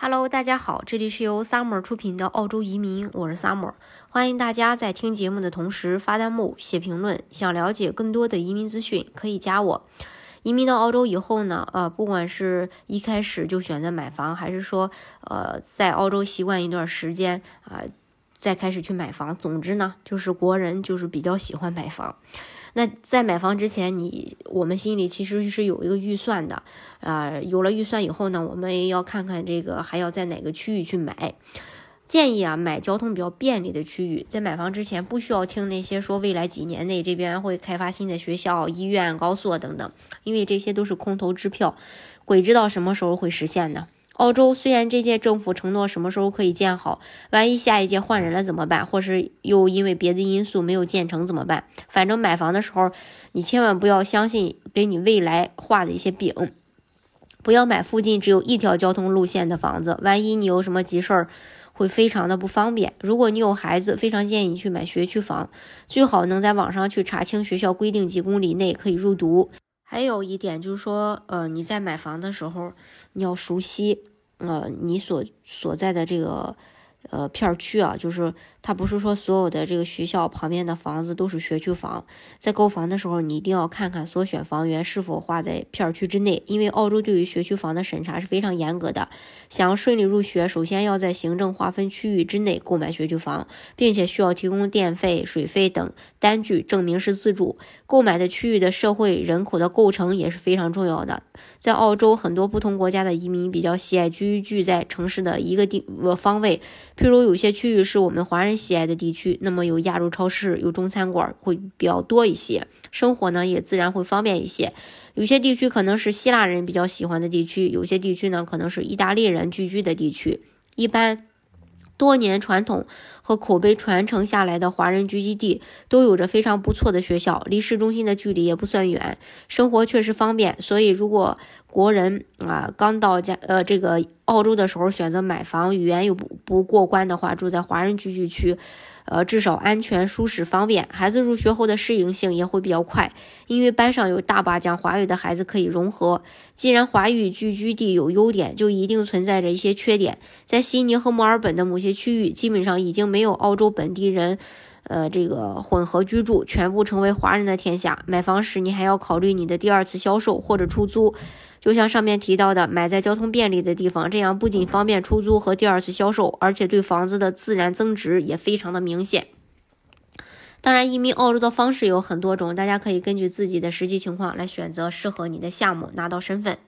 Hello，大家好，这里是由 Summer 出品的澳洲移民，我是 Summer，欢迎大家在听节目的同时发弹幕、写评论。想了解更多的移民资讯，可以加我。移民到澳洲以后呢，呃，不管是一开始就选择买房，还是说呃在澳洲习惯一段时间啊，再开始去买房，总之呢，就是国人就是比较喜欢买房。那在买房之前，你我们心里其实是有一个预算的，啊，有了预算以后呢，我们要看看这个还要在哪个区域去买。建议啊，买交通比较便利的区域。在买房之前，不需要听那些说未来几年内这边会开发新的学校、医院、高速等等，因为这些都是空头支票，鬼知道什么时候会实现呢？澳洲虽然这届政府承诺什么时候可以建好，万一下一届换人了怎么办？或是又因为别的因素没有建成怎么办？反正买房的时候，你千万不要相信给你未来画的一些饼，不要买附近只有一条交通路线的房子，万一你有什么急事儿，会非常的不方便。如果你有孩子，非常建议你去买学区房，最好能在网上去查清学校规定几公里内可以入读。还有一点就是说，呃，你在买房的时候，你要熟悉，呃，你所所在的这个。呃，片区啊，就是它不是说所有的这个学校旁边的房子都是学区房，在购房的时候，你一定要看看所选房源是否划在片区之内，因为澳洲对于学区房的审查是非常严格的。想要顺利入学，首先要在行政划分区域之内购买学区房，并且需要提供电费、水费等单据证明是自住。购买的区域的社会人口的构成也是非常重要的。在澳洲，很多不同国家的移民比较喜爱居住在城市的一个地呃方位。譬如有些区域是我们华人喜爱的地区，那么有亚洲超市、有中餐馆会比较多一些，生活呢也自然会方便一些。有些地区可能是希腊人比较喜欢的地区，有些地区呢可能是意大利人聚居的地区。一般。多年传统和口碑传承下来的华人聚集地，都有着非常不错的学校，离市中心的距离也不算远，生活确实方便。所以，如果国人啊刚到家呃这个澳洲的时候选择买房，语言又不不过关的话，住在华人聚居区。呃，至少安全、舒适、方便，孩子入学后的适应性也会比较快，因为班上有大把讲华语的孩子可以融合。既然华语聚居地有优点，就一定存在着一些缺点。在悉尼和墨尔本的某些区域，基本上已经没有澳洲本地人，呃，这个混合居住，全部成为华人的天下。买房时，你还要考虑你的第二次销售或者出租。就像上面提到的，买在交通便利的地方，这样不仅方便出租和第二次销售，而且对房子的自然增值也非常的明显。当然，移民澳洲的方式有很多种，大家可以根据自己的实际情况来选择适合你的项目，拿到身份。